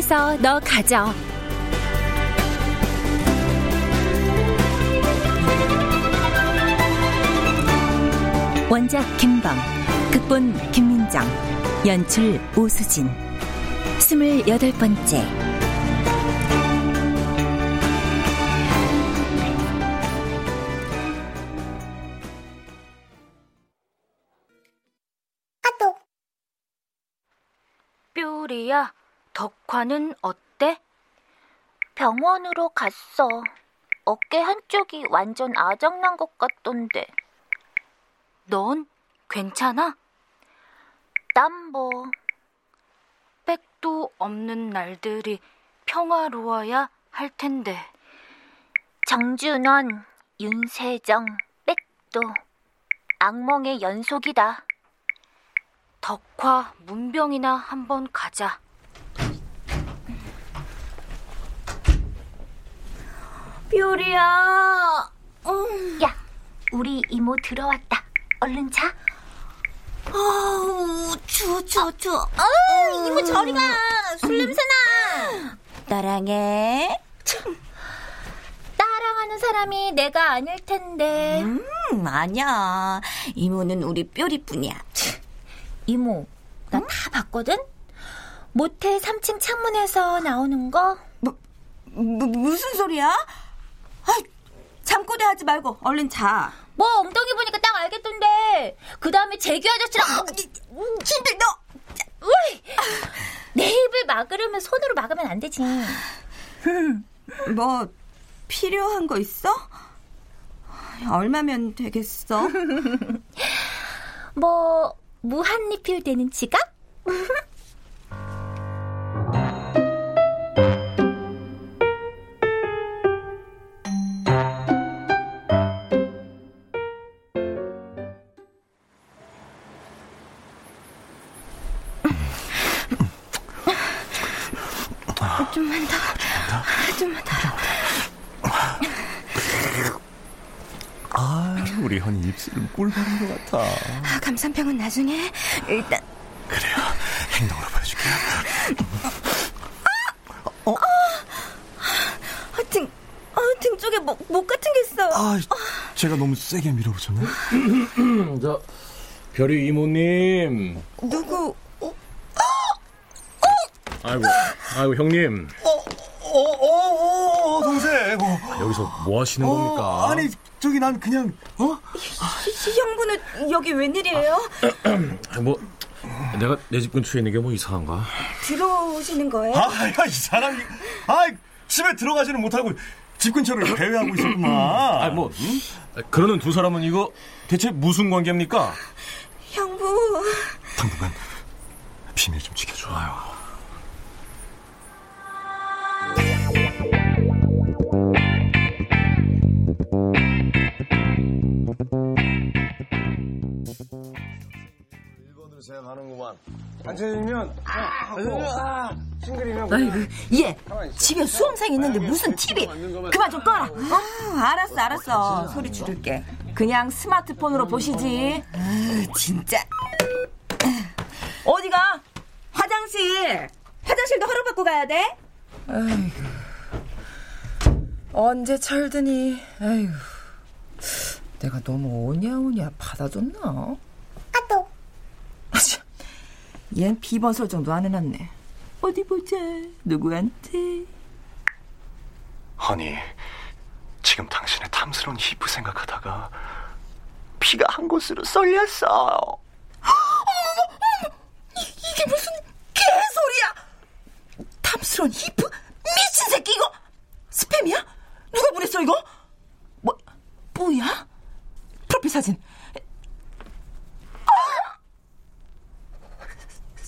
해서 너 가져. 원작 김범, 극본 김민정, 연출 오수진. 스물여덟 번째. 뾰리야, 덕화는 어때? 병원으로 갔어. 어깨 한쪽이 완전 아작난 것 같던데. 넌 괜찮아? 난 뭐, 백도 없는 날들이 평화로워야 할 텐데. 정준원, 윤세정, 백도, 악몽의 연속이다. 덕화 문병이나 한번 가자. 뾰리야. 야, 우리 이모 들어왔다. 얼른 자. 아우, 추워, 추워, 추워. 아, 이모 저리 가. 술 냄새나. 나랑 해. 따라가는 사람이 내가 아닐 텐데. 음, 아니야. 이모는 우리 뾰리뿐이야. 이모, 나다 봤거든? 모텔 3층 창문에서 나오는 거? 뭐, 뭐 무슨 소리야? 아, 잠꼬대 하지 말고 얼른 자. 뭐 엉덩이 보니까 딱 알겠던데. 그 다음에 재규 아저씨랑 힘들 너. 으이! 내 입을 막으려면 손으로 막으면 안 되지. 뭐 필요한 거 있어? 얼마면 되겠어? 뭐 무한 리필 되는 지갑? 우리 현이 입술은 꿀 바른 것 같아. 아, 감산평은 나중에 일단 그래요. 행동으로 보여줄게요. 어? 아, 등, 아, 등 쪽에 목, 목 같은 게 있어. 아, 제가 너무 세게 밀어붙였네. 저 별이 이모님. 누구? 아이고, 아이고 형님. 어, 어, 어, 어, 동생. 어. 여기서 뭐 하시는 어, 겁니까? 아니, 저기 난 그냥, 어? 형부는 여기 웬일이에요? 아, 뭐 내가 내 집 근처에 있는 게 뭐 이상한가? 들어오시는 거예요? 아, 야, 이 사람이. 아, 집에 들어가지는 못하고 집 근처를 배회하고 있었구만. 아, 뭐 음? 그러는 두 사람은 이거 대체 무슨 관계입니까? 형부. 당분간 비밀 좀 지켜줘요. 생각하는구만. 안 찾으면 아, 아, 싱글이면 아이고, 얘 집에 수험생 있는데 무슨 TV? 그만 좀 꺼라. 어? 알았어, 알았어. 소리 줄일게. 그냥 스마트폰으로 보시지. 아, 진짜. 어디가? 화장실. 화장실도 허락받고 가야 돼? 언제 철드니? 아휴, 내가 너무 오냐오냐 받아줬나? 얜 비번 설 정도 안 해놨네. 어디 보자. 누구한테? 허니, 지금 당신의 탐스러운 히프 생각하다가 피가 한 곳으로 쏠렸어. 이게 무슨 개소리야! 탐스러운 히프? 미친 새끼 이거! 스팸이야? 누가 보냈어 이거? 뭐, 뭐야? 프로필 사진. 아!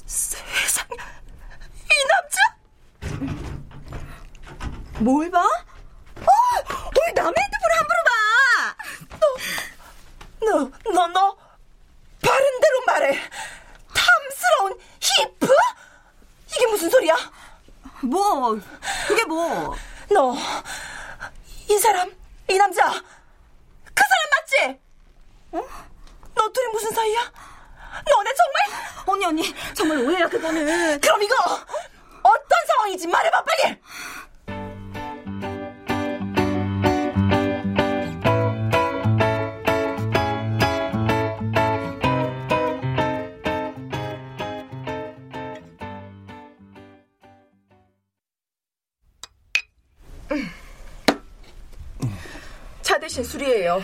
세상, 이 남자? 뭘 봐? 어, 왜 남의 핸드폰을 함부로 봐? 너, 너, 너, 너, 바른 대로 말해. 탐스러운 히프? 이게 무슨 소리야? 뭐? 그게 뭐? 너, 이 사람, 이 남자, 그 사람 맞지? 어? 너 둘이 무슨 사이야? 너네 정말? 언니, 언니, 정말 오해야, 그거는. 그럼 이거 어떤 상황인지 말해봐 빨리. 술이에요.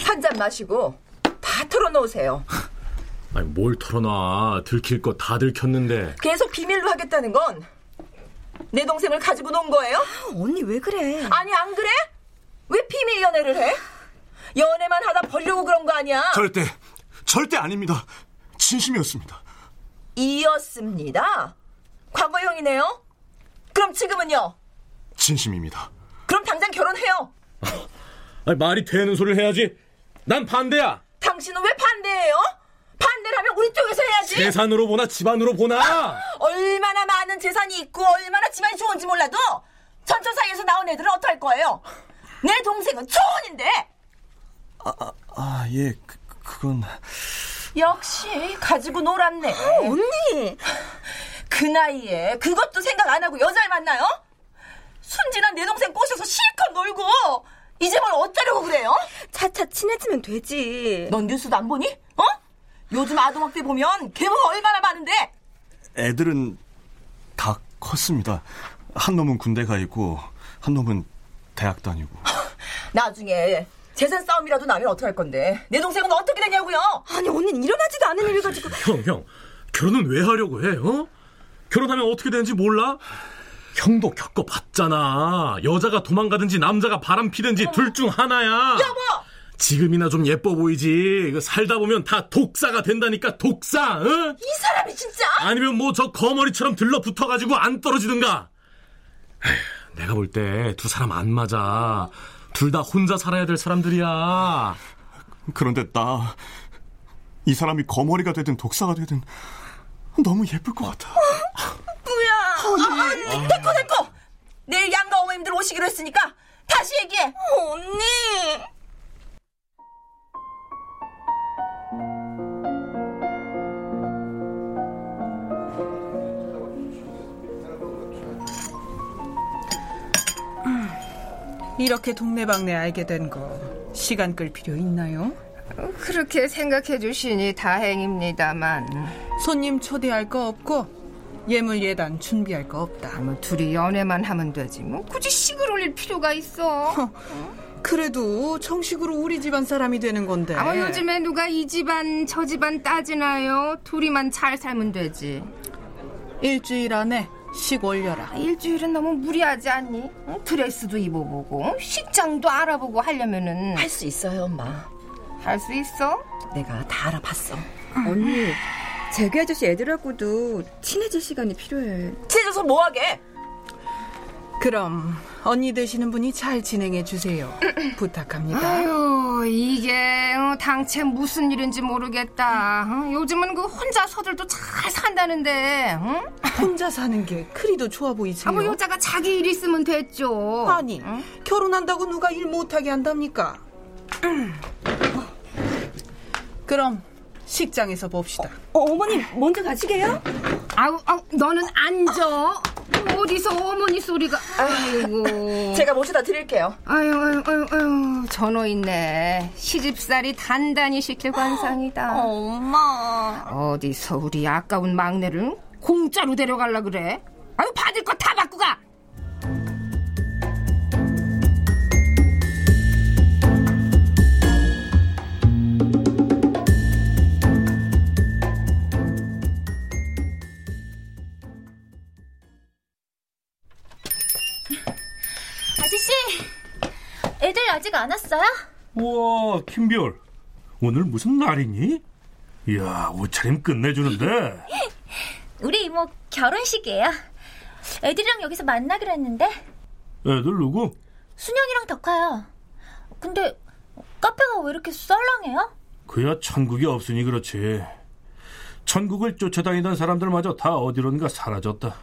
한 잔 마시고 다 털어놓으세요. 아니 뭘 털어놔 들킬 거 다 들켰는데 계속 비밀로 하겠다는 건 내 동생을 가지고 논 거예요? 언니 왜 그래? 아니 안 그래? 왜 비밀 연애를 해? 연애만 하다 버리려고 그런 거 아니야? 절대, 절대 아닙니다. 진심이었습니다. 이었습니다. 과거형이네요. 그럼 지금은요? 진심입니다. 그럼 당장 결혼해요. 아니 말이 되는 소리를 해야지 난 반대야 당신은 왜 반대해요? 반대를 하면 우리 쪽에서 해야지. 재산으로 보나 집안으로 보나 얼마나 많은 재산이 있고 얼마나 집안이 좋은지 몰라도 전처 사이에서 나온 애들은 어떡할 거예요? 내 동생은 초혼인데 아, 예, 그, 그건. 역시 가지고 놀았네. 언니! 그 나이에 그것도 생각 안 하고 여자를 만나요? 순진한 내 동생 꼬셔서 실컷 놀고 이제 뭘 어쩌려고 그래요? 차차 친해지면 되지. 넌 뉴스도 안 보니? 어? 요즘 아동학대 보면 계모가 얼마나 많은데 애들은 다 컸습니다. 한 놈은 군대 가 있고, 한 놈은 대학 다니고. 나중에 재산 싸움이라도 나면 어떡할 건데 내 동생은 어떻게 되냐고요? 아니, 언니는 일어나지도 않은 일을 가지고. 형 형 결혼은 왜 하려고 해 어? 결혼하면 어떻게 되는지 몰라? 형도 겪어봤잖아 여자가 도망가든지 남자가 바람 피든지 둘 중 하나야 여보! 지금이나 좀 예뻐 보이지 이거 살다 보면 다 독사가 된다니까 독사 어? 이 사람이 진짜 아니면 뭐 저 거머리처럼 들러붙어가지고 안 떨어지든가. 에휴, 내가 볼 때 두 사람 안 맞아. 둘 다 혼자 살아야 될 사람들이야. 그런데 나, 이 사람이 거머리가 되든 독사가 되든 너무 예쁠 것 같아. 아, 됐고 됐고 내일 양가 어머님들 오시기로 했으니까 다시 얘기해 언니! 이렇게 동네방네 알게 된 거 시간 끌 필요 있나요? 그렇게 생각해 주시니 다행입니다만 손님 초대할 거 없고 예물 예단 준비할 거 없다. 뭐 둘이 연애만 하면 되지 뭐 굳이 식을 올릴 필요가 있어. 그래도 정식으로 우리 집안 사람이 되는 건데. 아마 요즘에 누가 이 집안 저 집안 따지나요? 둘이만 잘 살면 되지. 일주일 안에 식 올려라. 일주일은 너무 무리하지 않니? 응? 드레스도 입어보고 식장도 알아보고 하려면은 할 수 있어요 엄마 할 수 있어? 내가 다 알아봤어. 언니, 재규 아저씨 애들하고도 친해질 시간이 필요해. 친해져서 뭐하게 그럼 언니 되시는 분이 잘 진행해 주세요. 부탁합니다. 아유 아이고 이게 어, 당최 무슨 일인지 모르겠다. 어? 요즘은 그 혼자서들도 잘 산다는데. 응? 혼자 사는 게 그리도 좋아 보이세요? 아, 뭐 여자가 자기 일 있으면 됐죠. 아니 결혼한다고 누가 일 못하게 한답니까? 그럼 식장에서 봅시다. 어, 어머님 먼저 가시게요? 아우, 아우 너는 앉아. 어디서 어머니 소리가. 아이고. 제가 모셔다 드릴게요. 아유, 아유, 아유, 아유. 전호 있네. 시집살이 단단히 시킬 관상이다. 엄마. 어디서 우리 아까운 막내를 공짜로 데려갈라 그래? 아유, 받을 거 다 받고 가! 왔어요? 우와, 김별. 오늘 무슨 날이니? 이야, 옷차림 끝내주는데. 우리 이모 결혼식이에요. 애들이랑 여기서 만나기로 했는데 애들 누구? 순영이랑 덕화요. 근데 카페가 왜 이렇게 썰렁해요? 그야 천국이 없으니 그렇지. 천국을 쫓아다니던 사람들마저 다 어디론가 사라졌다.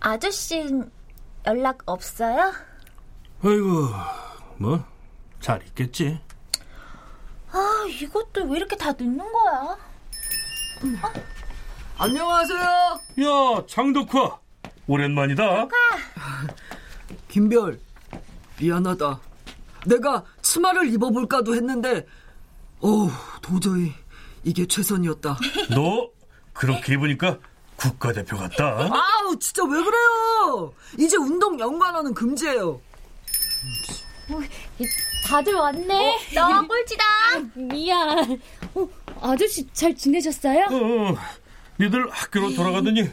아저씨 연락 없어요? 아이고, 뭐, 잘 있겠지. 아, 이것도 왜 이렇게 다 늦는 거야? 안녕하세요. 야, 장덕화. 오랜만이다. 김별, 미안하다. 내가 치마를 입어볼까도 했는데, 어우, 도저히 이게 최선이었다. 너 그렇게 입으니까 국가대표 같다. 아우, 진짜 왜 그래요? 이제 운동 연관어는 금지예요. 다들 왔네. 너 꼴찌다. 미안. 어, 아저씨 잘 지내셨어요? 어, 니들 학교로 돌아가더니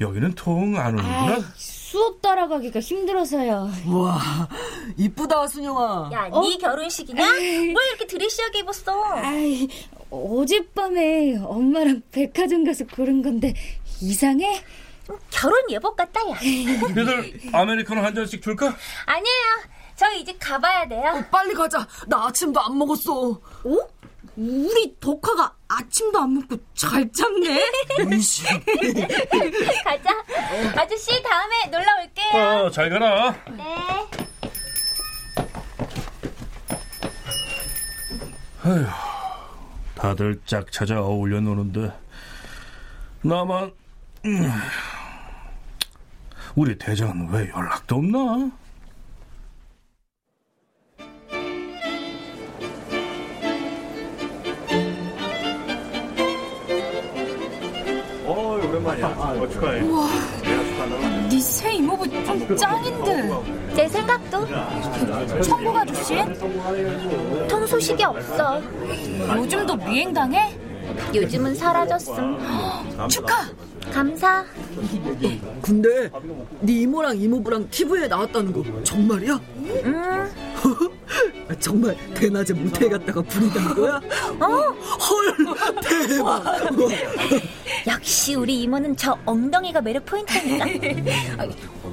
여기는 통 안 오는구나. 수업 따라가기가 힘들어서요. 와, 이쁘다, 순영아. 야, 네 결혼식이냐? 왜 이렇게 드레시하게 입었어? 아이, 어젯밤에 엄마랑 백화점 가서 고른 건데 이상해? 결혼 예복 같다, 야. 니들 아메리카노 한 잔씩 줄까? 아니에요. 저 이제 가봐야 돼요. 어, 빨리 가자. 나 아침도 안 먹었어. 어? 우리 덕화가 아침도 안 먹고 잘 잤네? 가자. 아저씨, 다음에 놀러 올게요. 어, 잘 가라. 네. 아휴, 다들 짝 찾아 어울려 노는데 나만 음, 우리 대장은 왜 연락도 없나? 어, 축하해. 우와. 축하한다. 네새 이모부 좀 짱인데. 제 생각도. 청국 아저씨? 통 소식이 없어. 요즘도 미행당해? 요즘은 사라졌음. 축하! 감사. 근데 네 이모랑 이모부랑 TV에 나왔다는 거 정말이야? 응. 정말 대낮에 모텔 갔다가 불이 난 거야? 어? 헐 대박 역시 우리 이모는 저 엉덩이가 매력 포인트니까.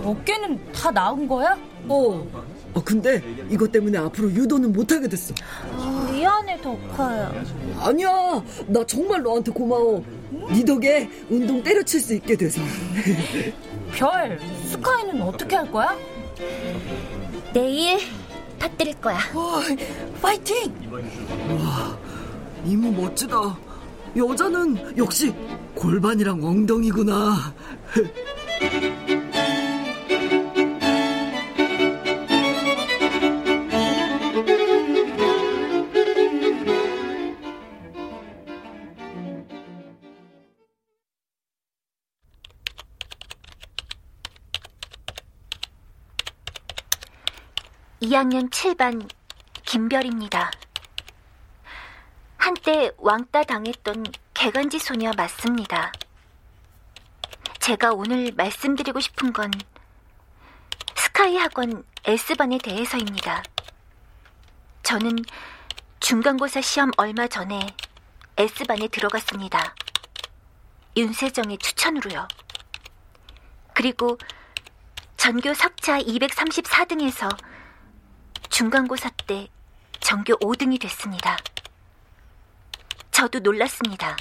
어깨는 다 나은 거야? 어. 어 근데 이것 때문에 앞으로 유도는 못하게 됐어 미안해 덕화야. 아니야 나 정말 너한테 고마워 네 덕에 운동 때려칠 수 있게 돼서 별, 스카이는 어떻게 할 거야? 내일 터뜨릴 거야. 와, 파이팅! 와, 이모 멋지다. 여자는 역시 골반이랑 엉덩이구나. 이 학년 7반 김별입니다. 한때 왕따 당했던 개간지 소녀 맞습니다. 제가 오늘 말씀드리고 싶은 건 스카이 학원 S반에 대해서입니다. 저는 중간고사 시험 얼마 전에 S반에 들어갔습니다. 윤세정의 추천으로요. 그리고 전교 석차 234등에서 중간고사 때 전교 5등이 됐습니다. 저도 놀랐습니다.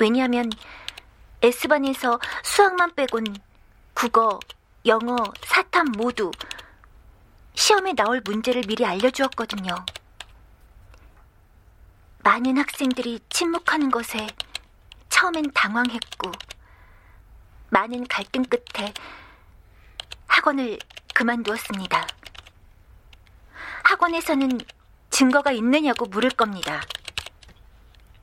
왜냐하면 S반에서 수학만 빼곤 국어, 영어, 사탐 모두 시험에 나올 문제를 미리 알려주었거든요. 많은 학생들이 침묵하는 것에 처음엔 당황했고, 많은 갈등 끝에 학원을 그만두었습니다. 학원에서는 증거가 있느냐고 물을 겁니다.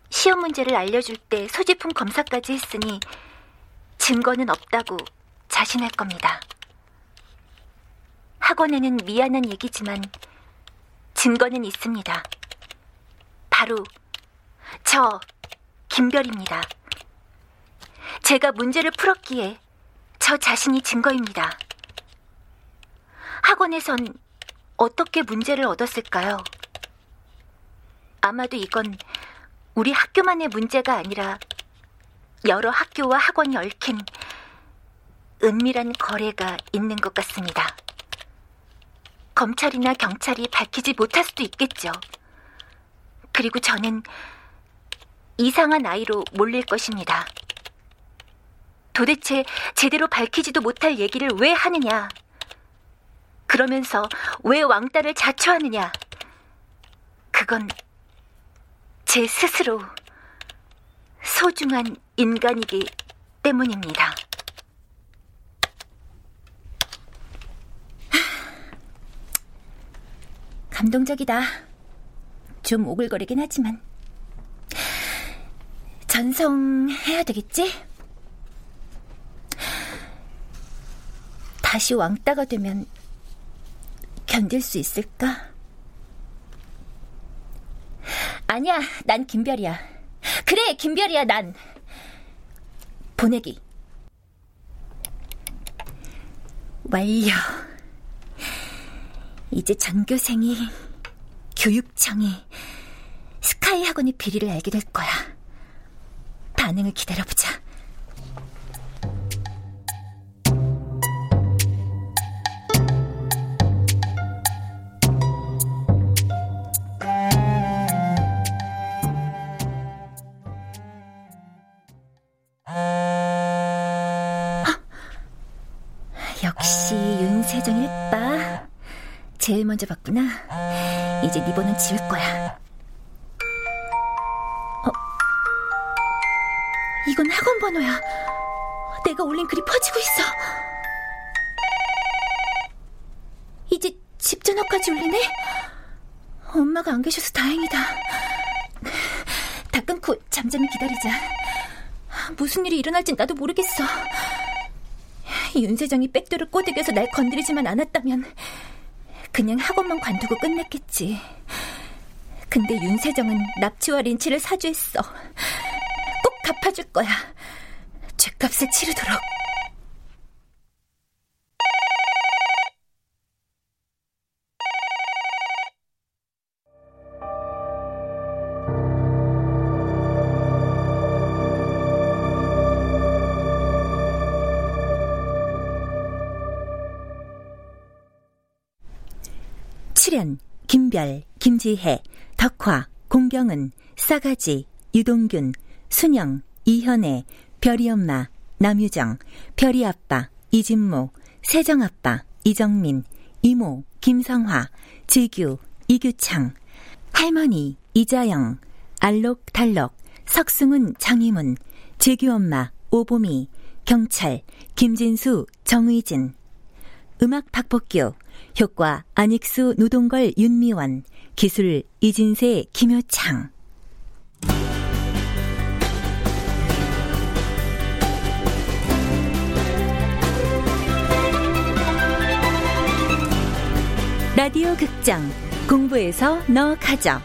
시험 문제를 알려줄 때 소지품 검사까지 했으니 증거는 없다고 자신할 겁니다. 학원에는 미안한 얘기지만 증거는 있습니다. 바로 저 김별입니다. 제가 문제를 풀었기에 저 자신이 증거입니다. 학원에선 어떻게 문제를 얻었을까요? 아마도 이건 우리 학교만의 문제가 아니라 여러 학교와 학원이 얽힌 은밀한 거래가 있는 것 같습니다. 검찰이나 경찰이 밝히지 못할 수도 있겠죠. 그리고 저는 이상한 아이로 몰릴 것입니다. 도대체 제대로 밝히지도 못할 얘기를 왜 하느냐? 그러면서 왜 왕따를 자초하느냐? 그건 제 스스로 소중한 인간이기 때문입니다. 감동적이다. 좀 오글거리긴 하지만. 전송해야 되겠지? 다시 왕따가 되면 견딜 수 있을까? 아니야, 난 김별이야. 그래, 김별이야, 난. 보내기. 완료. 이제 전교생이, 교육청이, 스카이 학원의 비리를 알게 될 거야. 반응을 기다려보자. 먼저 봤구나. 이제 네 번은 지울 거야. 어? 이건 학원 번호야. 내가 올린 글이 퍼지고 있어. 이제 집 전화까지 울리네? 엄마가 안 계셔서 다행이다. 다 끊고 잠잠히 기다리자. 무슨 일이 일어날진 나도 모르겠어. 윤세정이 백도를 꼬드겨서 날 건드리지만 않았다면 그냥 학원만 관두고 끝냈겠지. 근데 윤세정은 납치와 린치를 사주했어. 꼭 갚아줄 거야. 죄값을 치르도록. 출연 김별, 김지혜, 덕화, 공경은, 싸가지, 유동균, 순영, 이현애, 별이 엄마, 남유정, 별이 아빠, 이진모, 세정 아빠, 이정민, 이모, 김성화, 지규, 이규창, 할머니, 이자영, 알록달록, 석승훈, 장희문, 재규엄마, 오보미, 경찰, 김진수, 정의진, 음악 박복규, 효과 안익수 노동걸 윤미원 기술 이진세 김효창 라디오 극장 공부해서 너 가져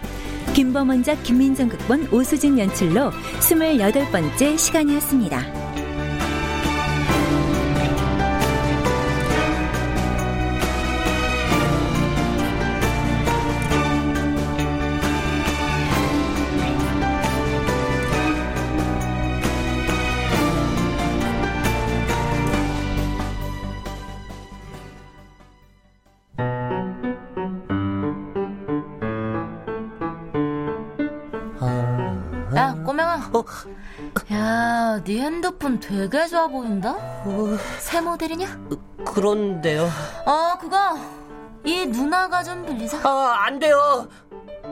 김범원작 김민정 극본 오수진 연출로 28번째 시간이었습니다. 야, 네 핸드폰 되게 좋아 보인다. 새 모델이냐? 그런데요. 어, 그거 이 누나가 좀 빌리자. 아, 안 돼요.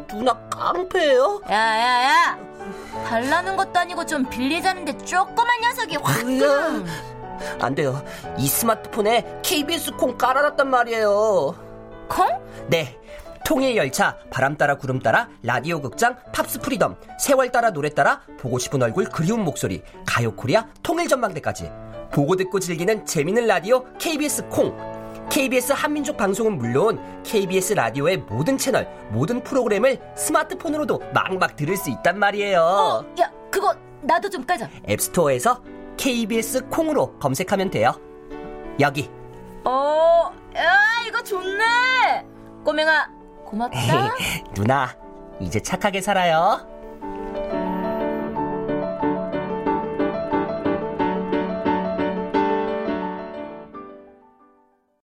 누나 깡패예요? 야야야. 달라는 것도 아니고 좀 빌리자는데 조그만 녀석이 화끈. 안 돼요. 이 스마트폰에 KBS 콩 깔아놨단 말이에요. 콩? 네. 통일 열차, 바람 따라 구름 따라, 라디오 극장, 팝스 프리덤, 세월 따라 노래 따라, 보고 싶은 얼굴 그리운 목소리, 가요 코리아, 통일 전망대까지. 보고 듣고 즐기는 재밌는 라디오 KBS 콩. KBS 한민족 방송은 물론 KBS 라디오의 모든 채널, 모든 프로그램을 스마트폰으로도 막막 들을 수 있단 말이에요. 어, 야, 그거 나도 좀 까자. 앱스토어에서 KBS 콩으로 검색하면 돼요. 여기. 어, 야, 이거 좋네. 꼬맹아, 고맙다. 누나, 이제 착하게 살아요.